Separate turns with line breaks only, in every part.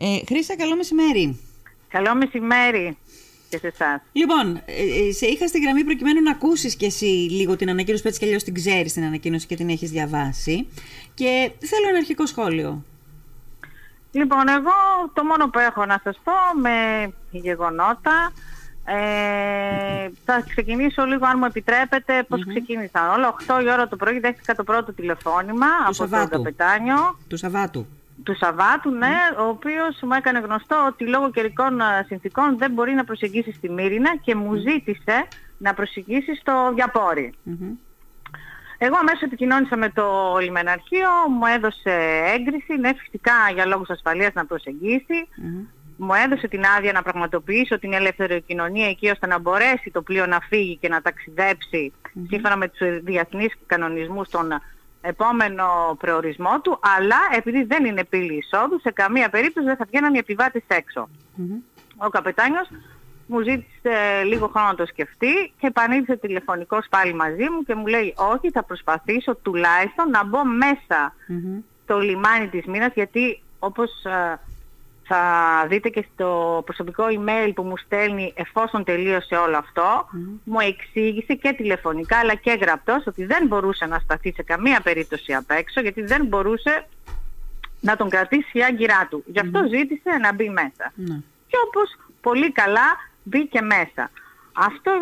Ε, Χρήσα, καλό μεσημέρι.
Καλό μεσημέρι και σε εσάς.
Λοιπόν, ε, ε, σε είχα στη γραμμή προκειμένου να ακούσεις κι εσύ λίγο την ανακοίνωση που έτσι κι αλλιώς την ξέρεις την ανακοίνωση και την έχεις διαβάσει. Και θέλω ένα αρχικό σχόλιο.
Λοιπόν, εγώ το μόνο που έχω να σας πω με γεγονότα ε, θα ξεκινήσω λίγο, αν μου επιτρέπετε, πώς mm-hmm. ξεκίνησαν όλα. 8 η ώρα το πρωί δέχτηκα το πρώτο τηλεφώνημα
του
από
Σαββάτου.
τον Καπετάνιο.
Του Σαββάτου.
Του Σαββάτου, ναι, ο οποίος μου έκανε γνωστό ότι λόγω καιρικών συνθήκων δεν μπορεί να προσεγγίσει στη Μύρινα και μου ζήτησε να προσεγγίσει στο Διαπόρι. Εγώ αμέσως επικοινώνησα με το λιμεναρχείο, μου έδωσε έγκριση, ναι φυσικά για λόγους ασφαλείας να προσεγγίσει. Μου έδωσε την άδεια να πραγματοποιήσω την ελεύθερη κοινωνία εκεί ώστε να μπορέσει το πλοίο να φύγει και να ταξιδέψει σύμφωνα με τους διεθνείς κανονισμούς των επόμενο προορισμό του, αλλά επειδή δεν είναι πύλη εισόδου, σε καμία περίπτωση δεν θα βγαίνουν οι επιβάτες Ο καπετάνιος μου ζήτησε λίγο χρόνο να το σκεφτεί και επανήλθε τηλεφωνικός πάλι μαζί μου και μου λέει όχι θα προσπαθήσω τουλάχιστον να μπω μέσα στο λιμάνι της Μήνας γιατί όπως ε, θα δείτε και στο προσωπικό email που μου στέλνει εφόσον τελείωσε όλο αυτό, μου εξήγησε και τηλεφωνικά αλλά και γραπτός ότι δεν μπορούσε να σταθεί σε καμία περίπτωση απ' έξω γιατί δεν μπορούσε να τον κρατήσει η άγκυρά του. Γι' αυτό ζήτησε να μπει μέσα.
Ναι.
Και όπως πολύ καλά μπήκε μέσα. Αυτό,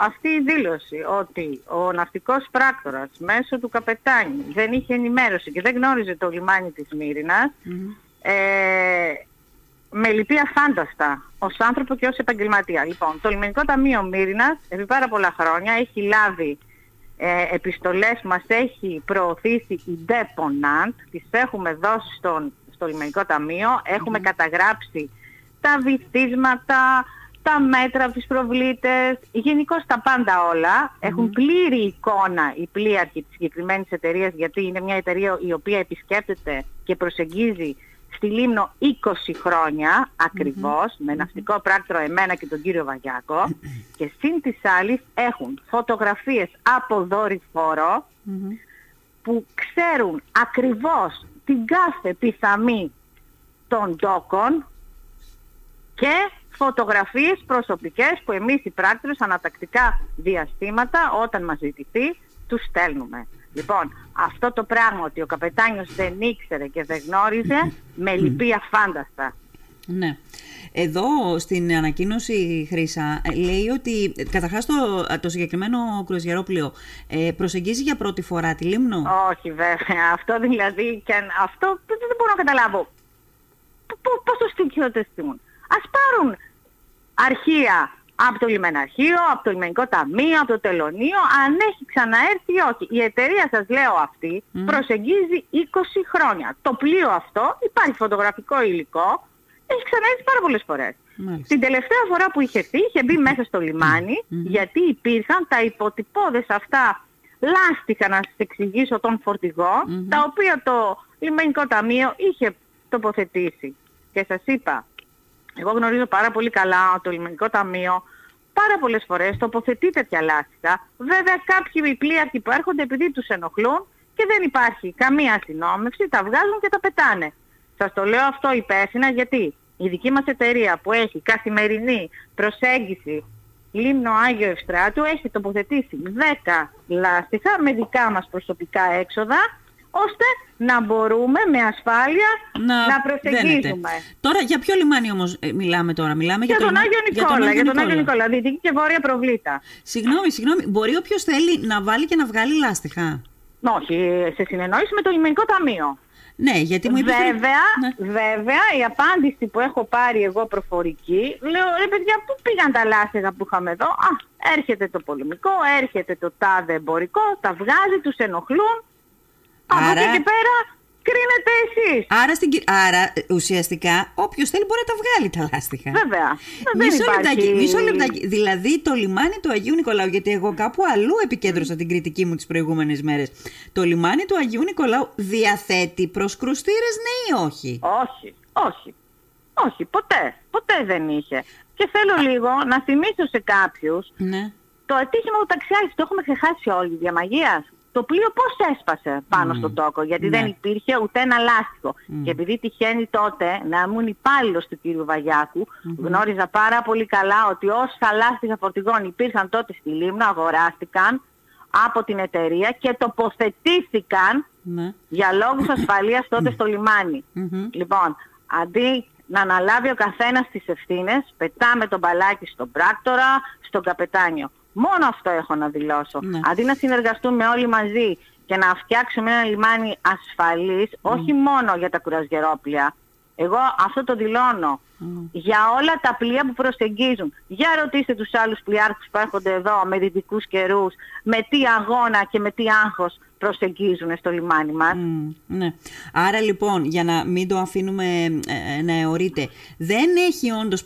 αυτή η δήλωση ότι ο ναυτικός πράκτορας μέσω του καπετάνιου δεν είχε ενημέρωση και δεν γνώριζε το λιμάνι της Μύρινας ε, με λυπεί αφάνταστα ως άνθρωπο και ως επαγγελματία. Λοιπόν, το Λιμενικό Ταμείο Μύρινας επί πάρα πολλά χρόνια έχει λάβει ε, επιστολές που μας έχει προωθήσει η Deponant, τις έχουμε δώσει στον, στο Λιμενικό Ταμείο, έχουμε καταγράψει τα βυθίσματα, τα μέτρα τις προβλήτες, γενικώ τα πάντα όλα. Έχουν πλήρη εικόνα οι πλοίαρχοι της συγκεκριμένης εταιρείας, γιατί είναι μια εταιρεία η οποία επισκέπτεται και προσεγγίζει στη Λίμνο 20 χρόνια με ναυτικό πράκτορο εμένα και τον κύριο Βαγιάκο και συν της άλλης έχουν φωτογραφίες από δορυφόρο που ξέρουν ακριβώς την κάθε πιθαμή των τόκων και φωτογραφίες προσωπικές που εμείς οι πράκτορες ανατακτικά διαστήματα όταν μας ζητηθεί τους στέλνουμε. Λοιπόν, αυτό το πράγμα ότι ο καπετάνιος δεν ήξερε και δεν γνώριζε, με λυπεί αφάνταστα.
Ναι. Εδώ στην ανακοίνωση Χρύσα λέει ότι καταρχάς το, το συγκεκριμένο κρουαζιερόπλαιο ε, προσεγγίζει για πρώτη φορά τη Λίμνο;
Όχι βέβαια. Αυτό δηλαδή και αυτό δεν μπορώ να καταλάβω. Πώς το στοιχειοτεστούν. Ας πάρουν αρχεία από το λιμεναρχείο, από το λιμενικό ταμείο, από το τελωνίο, αν έχει ξαναέρθει ή όχι. Η εταιρεία σας λέω αυτή προσεγγίζει 20 χρόνια. Το πλοίο αυτό υπάρχει φωτογραφικό υλικό, έχει ξαναέρθει πάρα πολλές φορές. Την τελευταία φορά που είχε έρθει, είχε μπει μέσα στο λιμάνι, γιατί υπήρχαν τα υποτυπώδες αυτά λάστιχα να σας εξηγήσω των φορτηγων τα οποία το λιμενικό ταμείο είχε τοποθετήσει. Και σας είπα, εγώ γνωρίζω πάρα πολύ καλά το λιμενικό ταμείο πάρα πολλές φορές τοποθετεί τέτοια λάστιχα. Βέβαια κάποιοι πλοίαρχοι που έρχονται επειδή τους ενοχλούν και δεν υπάρχει καμία συνόμευση, τα βγάζουν και τα πετάνε. Σας το λέω αυτό υπεύθυνα γιατί η δική μας εταιρεία που έχει καθημερινή προσέγγιση Λίμνο Άγιο Ευστράτου έχει τοποθετήσει 10 λάστιχα με δικά μας προσωπικά έξοδα ώστε να μπορούμε με ασφάλεια να, να προσεγγίζουμε.
Τώρα για ποιο λιμάνι όμως ε, μιλάμε τώρα, μιλάμε
για,
για
τον, Άγιο Νικόλα, για τον Άγιο Νικόλα, Δυτική και Βόρεια Προβλήτα.
Συγγνώμη, συγγνώμη, μπορεί όποιος θέλει να βάλει και να βγάλει λάστιχα;
Όχι, σε συνεννόηση με το λιμενικό ταμείο.
Ναι, γιατί μου είπες...
Βέβαια,
ναι.
βέβαια, η απάντηση που έχω πάρει εγώ προφορική, λέω, ρε παιδιά, πού πήγαν τα λάστιχα που είχαμε εδώ; Α, έρχεται το πολεμικό, έρχεται το τάδε εμπορικό, τα βγάζει, τους ενοχλούν, από
Άρα...
εκεί και πέρα κρίνετε εσείς.
Άρα, στην... Άρα ουσιαστικά όποιος θέλει μπορεί να τα βγάλει τα λάστιχα.
Βέβαια.
Μισό,
Δεν
λεπτάκι,
υπάρχει...
μισό λεπτάκι. Δηλαδή το λιμάνι του Αγίου Νικολάου, γιατί εγώ κάπου αλλού επικέντρωσα την κριτική μου τις προηγούμενες μέρες. Το λιμάνι του Αγίου Νικολάου διαθέτει προς κρουστήρες ναι ή όχι;
Όχι, όχι. Όχι, ποτέ. Ποτέ δεν είχε. Και θέλω λίγο να θυμίσω σε κάποιους
Ναι.
το ατύχημα του ταξιάρχη. Το έχουμε ξεχάσει όλοι. Διαμαγείας. Το πλοίο πώς έσπασε πάνω στο τόκο, γιατί
Ναι.
δεν υπήρχε ούτε ένα λάστιχο. Και επειδή τυχαίνει τότε να ήμουν υπάλληλος του κύριου Βαγιάκου, γνώριζα πάρα πολύ καλά ότι όσα λάστιχα φορτηγών υπήρχαν τότε στη Λίμνο αγοράστηκαν από την εταιρεία και τοποθετήθηκαν
Ναι.
για λόγους ασφαλείας τότε στο λιμάνι.
Μμμ.
Λοιπόν, αντί να αναλάβει ο καθένας τις ευθύνες, πετάμε τον μπαλάκι στον πράκτορα, στον καπετάνιο. Μόνο αυτό έχω να δηλώσω.
Ναι.
Αντί να συνεργαστούμε όλοι μαζί και να φτιάξουμε ένα λιμάνι ασφαλής, όχι μόνο για τα κουρασγερόπλια. Εγώ αυτό το δηλώνω. Για όλα τα πλοία που προσεγγίζουν. Για ρωτήστε τους άλλους πλοιάρχους που έρχονται εδώ με δυτικούς καιρούς, με τι αγώνα και με τι άγχος προσεγγίζουν στο λιμάνι μας.
Μμ, ναι. Άρα λοιπόν, για να μην το αφήνουμε ε, να αιωρείται, δεν έχει όντως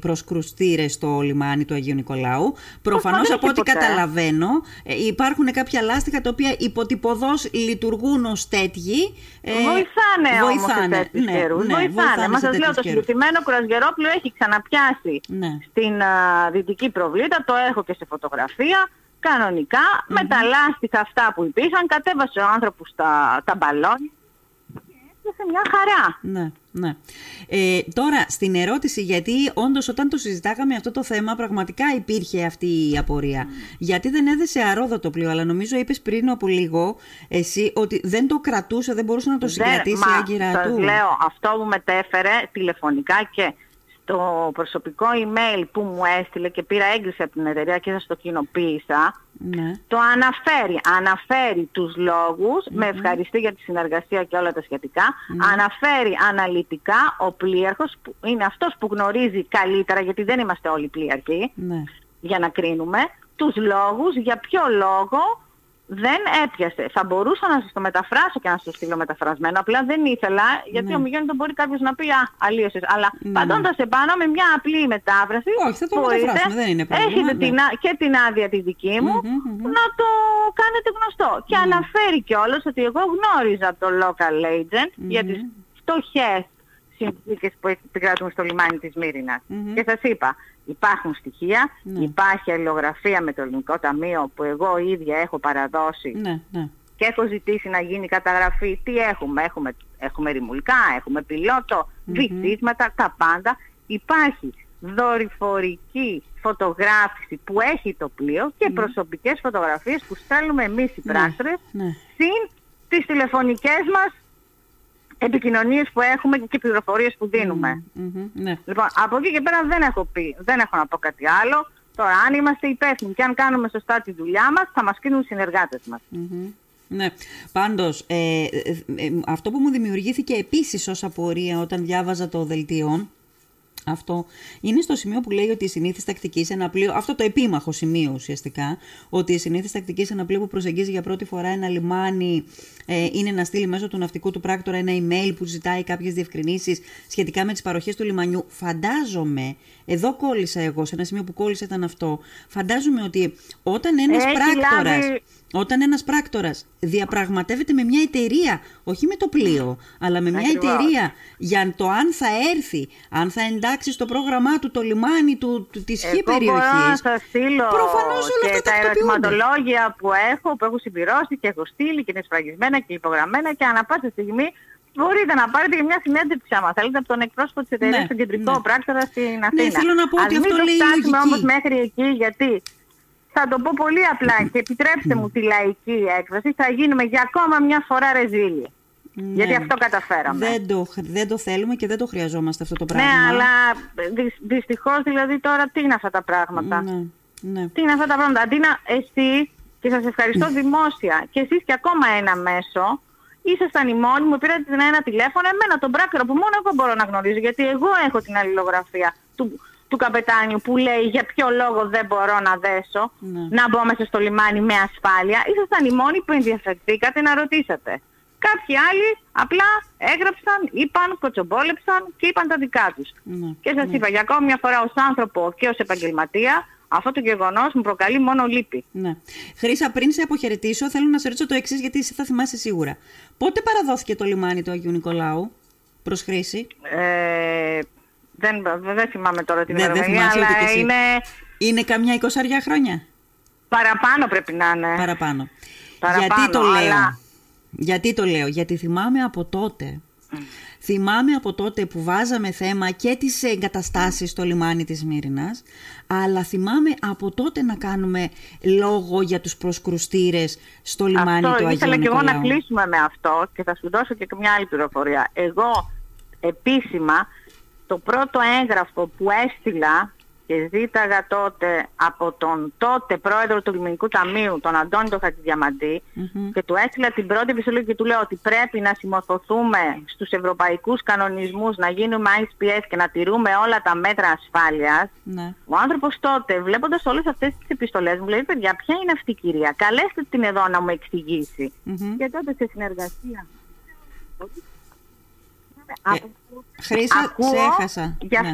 προσκρουστήρες στο λιμάνι του Αγίου Νικολάου. Προφανώς
δεν
από
έχει
ό,τι
ποτέ.
καταλαβαίνω, ε, υπάρχουν κάποια λάστιχα τα οποία υποτυπωδώς λειτουργούν ως τέτοιοι. ε,
βοηθάνε όμως σε
βοηθάνε.
τέτοιους
Ναι,
καιρούς.
ναι,
βοηθάνε. Μα
σε
σας λέω,
τέτοιους
το
καιρούς.
συγκεκριμένο κουρασγερόπλιο έχει ξαναπιάσει
Ναι.
στην α, δυτική προβλήτα, το έχω και σε φωτογραφία, κανονικά, με τα λάστιχα αυτά που υπήρχαν, κατέβασε ο άνθρωπος τα, τα μπαλόνια και έπιασε μια χαρά.
Ναι, ναι. Ε, τώρα, στην ερώτηση, γιατί όντως όταν το συζητάγαμε αυτό το θέμα, πραγματικά υπήρχε αυτή η απορία. Γιατί δεν έδεσε αρόδο το πλοίο, αλλά νομίζω είπες πριν από λίγο εσύ ότι δεν το κρατούσε, δεν μπορούσε να το συγκρατήσει
Δεν- μα,
άγκυρα
σας
του.
λέω, αυτό που μετέφερε τηλεφωνικά και στο προσωπικό email που μου έστειλε και πήρα έγκριση από την εταιρεία και σας το κοινοποίησα,
Ναι.
το αναφέρει. Αναφέρει τους λογους με ευχαριστεί για τη συνεργασία και όλα τα σχετικά. Αναφέρει αναλυτικά ο πλοίαρχος, που είναι αυτός που γνωρίζει καλύτερα, γιατί δεν είμαστε όλοι πλοίαρχοι,
ναι.
για να κρίνουμε, τους λόγους για ποιο λόγο δεν έπιασε. Θα μπορούσα να σας το μεταφράσω και να σας το στείλω μεταφρασμένο, απλά δεν ήθελα, γιατί
Ναι.
ομιγέννητο μπορεί κάποιος να πει «Α, αλλίωσες». Αλλά
Ναι,
παντώντας επάνω με μια απλή μετάφραση,
Όχι, θα το
μπορείτε,
μεταφράσουμε, δεν είναι πρόβλημα,
έχετε
ναι.
την, α- και την άδεια τη δική μου,
Μμμ, μμμ.
να το κάνετε γνωστό. Και αναφέρει κιόλας ότι εγώ γνώριζα το local agent για τις φτωχές συνθήκες που επικρατούν στο λιμάνι της Μύρινας.
Μμμ.
Και σας είπα, υπάρχουν στοιχεία,
Ναι.
υπάρχει αλληλογραφία με το ελληνικό ταμείο που εγώ ίδια έχω παραδώσει
Ναι, ναι.
και έχω ζητήσει να γίνει καταγραφή. Τι έχουμε, έχουμε, έχουμε ρημουλικά, έχουμε πιλότο, βυθίσματα, τα πάντα. Υπάρχει δορυφορική φωτογράφηση που έχει το πλοίο και προσωπικές φωτογραφίες που στέλνουμε εμείς οι
Ναι,
πράκτορες
ναι.
συν τις τηλεφωνικές μας επικοινωνίες που έχουμε και πληροφορίες που δίνουμε.
Μμμ, ναι.
Λοιπόν, από εκεί και πέρα δεν έχω πει, δεν έχω να πω κάτι άλλο. Τώρα, αν είμαστε υπεύθυνοι και αν κάνουμε σωστά τη δουλειά μας, θα μας κρίνουν οι συνεργάτες μας.
Μμμ. Ναι, πάντως ε, ε, ε, αυτό που μου δημιουργήθηκε επίσης ως απορία όταν διάβαζα το δελτίο αυτό είναι στο σημείο που λέει ότι η συνήθις τακτική σε ένα πλοίο, αυτό το επίμαχο σημείο ουσιαστικά, ότι η συνήθις τακτική σε ένα πλοίο που προσεγγίζει για πρώτη φορά ένα λιμάνι ε, είναι να στείλει μέσω του ναυτικού του πράκτορα ένα email που ζητάει κάποιες διευκρινήσεις σχετικά με τις παροχές του λιμανιού. Φαντάζομαι, εδώ κόλλησα εγώ, σε ένα σημείο που κόλλησα ήταν αυτό, φαντάζομαι ότι όταν ένας
Έχει
πράκτορας...
λάβει-
Όταν ένας πράκτορας διαπραγματεύεται με μια εταιρεία, όχι με το πλοίο, αλλά με μια
Ακριβώς.
εταιρεία για το αν θα έρθει, αν θα εντάξει στο πρόγραμμά του το λιμάνι του, του της χ
Εγώ μπορώ να
περιοχής.
σας στείλω
Προφανώς όλα
και
αυτά
τα
τακτοποιούνται.
ερωτηματολόγια που έχω, που έχω συμπληρώσει και έχω στείλει και είναι σφραγισμένα και υπογραμμένα και ανά πάσα στιγμή μπορείτε να πάρετε και μια συνέντευξη άμα θέλετε από τον εκπρόσωπο της εταιρείας
Ναι,
στον κεντρικό
ναι.
πράκτορα στην Αθήνα.
θέλω να πω
Ας
ότι
μην
αυτό
το
λέει η
φτάσουμε
λογική.
όμως μέχρι εκεί γιατί θα το πω πολύ απλά και επιτρέψτε μου τη λαϊκή έκφραση, θα γίνουμε για ακόμα μια φορά ρεζίλοι.
Ναι.
Γιατί αυτό καταφέραμε.
Δεν το, δεν το θέλουμε και δεν το χρειαζόμαστε αυτό το πράγμα.
Ναι, αλλά δυ- δυστυχώς δηλαδή τώρα τι είναι αυτά τα πράγματα;
Ναι, ναι.
Τι είναι αυτά τα πράγματα; Αντί να εσύ, και σας ευχαριστώ δημόσια, και εσείς και ακόμα ένα μέσο, ήσασταν οι μόνοι μου, πήρατε ένα τηλέφωνο, εμένα τον πράκτορα που μόνο εγώ μπορώ να γνωρίζω, γιατί εγώ έχω την αλληλογραφία του, του καπετάνιου που λέει για ποιο λόγο δεν μπορώ να δέσω,
Ναι.
να μπω μέσα στο λιμάνι με ασφάλεια. Ήσασταν οι μόνοι που ενδιαφερθήκατε να ρωτήσατε. Κάποιοι άλλοι απλά έγραψαν, είπαν, κοτσομπόλεψαν και είπαν τα δικά τους.
Ναι,
Και σας είπα, για ακόμη μια φορά ως άνθρωπο και ως επαγγελματία, αυτό το γεγονός μου προκαλεί μόνο λύπη.
Ναι. Χρήσα, πριν σε αποχαιρετήσω, θέλω να σε ρωτήσω το εξής, γιατί εσύ θα θυμάσαι σίγουρα. Πότε παραδόθηκε το λιμάνι του Αγίου Νικολάου προς χρήση,
Ε, δεν, δεν θυμάμαι τώρα την
Δεν- δεν
ημερομηνία,
θυμάσαι ούτε κι
αλλά
εσύ.
είναι
Είναι καμιά εικοσαριά χρόνια;
παραπάνω πρέπει να είναι.
Παραπάνω.
παραπάνω.
Γιατί το λέω;
Αλλά...
Γιατί το λέω. Γιατί θυμάμαι από τότε. Θυμάμαι από τότε που βάζαμε θέμα και τις εγκαταστάσεις στο λιμάνι της Μύρινας, αλλά θυμάμαι από τότε να κάνουμε λόγο για τους προσκρουστήρες στο λιμάνι
αυτό,
του Αγίου
ήθελα και εγώ να
Νικολάου.
κλείσουμε με αυτό και θα σου δώσω και μια άλλη πληροφορία. Εγώ επίσημα το πρώτο έγγραφο που έστειλα και ζήταγα τότε από τον τότε πρόεδρο του Λιμενικού Ταμείου, τον Αντώνη τον Χατζηδιαμαντή,
Μμμ.
και του έστειλα την πρώτη επιστολή και του λέω ότι πρέπει να συμμορφωθούμε στους ευρωπαϊκούς κανονισμούς, να γίνουμε ISPS και να τηρούμε όλα τα μέτρα ασφάλειας.
Ναι.
Ο άνθρωπος τότε, βλέποντας όλες αυτές τις επιστολές μου, λέει, παιδιά, ποια είναι αυτή η κυρία, καλέστε την εδώ να μου εξηγήσει.
Μμμ.
Και τότε σε συνεργασία.
Ε, Χρήσα, σε έχασα.
για
Ναι.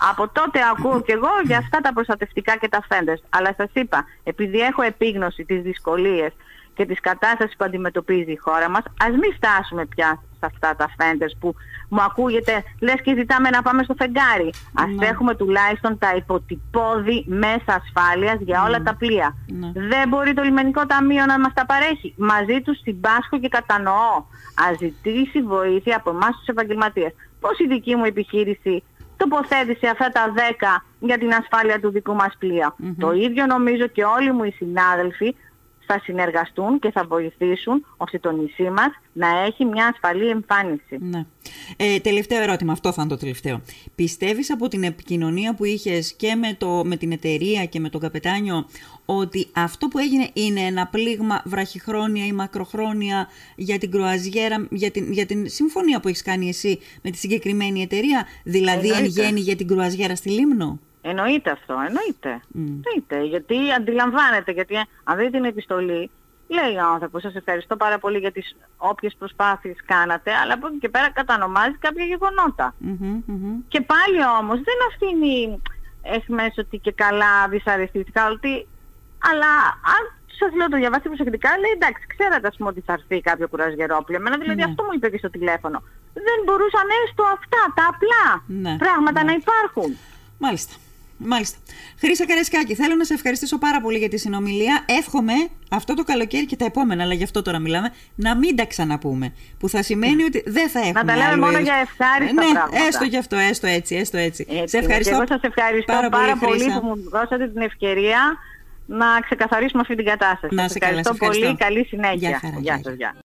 Αυτά. Από τότε ακούω κι εγώ για αυτά τα προστατευτικά και τα φέντες. Αλλά σας είπα, επειδή έχω επίγνωση τις δυσκολίες και τις κατάστασεις που αντιμετωπίζει η χώρα μας, ας μην φτάσουμε πια σε αυτά τα φέντες που μου ακούγεται, λες και ζητάμε να πάμε στο φεγγάρι. Ας
Ναι.
έχουμε τουλάχιστον τα υποτυπώδη μέσα ασφάλειας για όλα τα πλοία.
Ναι.
Δεν μπορεί το λιμενικό ταμείο να μας τα παρέχει. Μαζί τους συμπάσχω και κατανοώ. Ας ζητήσει βοήθεια από εμάς τους επαγγελματίες. Πώς η δική μου επιχείρηση τοποθέτησε αυτά τα 10 για την ασφάλεια του δικού μας πλοια Το ίδιο νομίζω και όλοι μου οι συνάδελφοι θα συνεργαστούν και θα βοηθήσουν ώστε το νησί μας να έχει μια ασφαλή εμφάνιση.
Ναι. Ε, τελευταίο ερώτημα, αυτό θα είναι το τελευταίο. Πιστεύεις από την επικοινωνία που είχες και με, το, με την εταιρεία και με τον καπετάνιο ότι αυτό που έγινε είναι ένα πλήγμα βραχυχρόνια ή μακροχρόνια για την κρουαζιέρα, για την, για την συμφωνία που έχεις κάνει εσύ με τη συγκεκριμένη εταιρεία, δηλαδή εν
Εννοείται.
γέννη για την κρουαζιέρα στη Λίμνο;
Εννοείται αυτό, εννοείται.
Μμ.
Εννοείται, γιατί αντιλαμβάνεται, γιατί αν δει την επιστολή, λέει ο άνθρωπος, σας ευχαριστώ πάρα πολύ για τις όποιες προσπάθειες κάνατε, αλλά από εκεί και πέρα κατανομάζει κάποια γεγονότα.
Μμμ, μμμ.
Και πάλι όμως δεν αφήνει εχμές ότι και καλά δυσαρεστήθηκα, ότι... αλλά αν σας λέω το διαβάσετε προσεκτικά, λέει εντάξει, ξέρατε ας πούμε ότι θα έρθει κάποιο κουρασγερόπλαιο. Εμένα δηλαδή
Ναι.
αυτό μου είπε και στο τηλέφωνο. Δεν μπορούσαν έστω αυτά, τα απλά
Ναι,
πράγματα
ναι.
να υπάρχουν.
Μάλιστα. Μάλιστα. Χρήσα Καρεσκάκη, θέλω να σε ευχαριστήσω πάρα πολύ για τη συνομιλία. Εύχομαι αυτό το καλοκαίρι και τα επόμενα, αλλά γι' αυτό τώρα μιλάμε, να μην τα ξαναπούμε. Που θα σημαίνει ότι δεν θα έχουμε.
τα λέμε
άλλο
μόνο
είδος.
για ευχάριστα
ναι,
πράγματα.
έστω γι' αυτό, έστω έτσι, έστω έτσι.
Έτσι
σε
είναι.
ευχαριστώ.
Και εγώ σας ευχαριστώ πάρα, πολύ,
Χρύσα.
που μου δώσατε την ευκαιρία να ξεκαθαρίσουμε αυτή την κατάσταση.
Να
Σας
σε καλά,
ευχαριστώ
σε ευχαριστώ.
πολύ. Καλή συνέχεια.
Γεια χαρά,
Γεια
γεια.
σας. Γεια.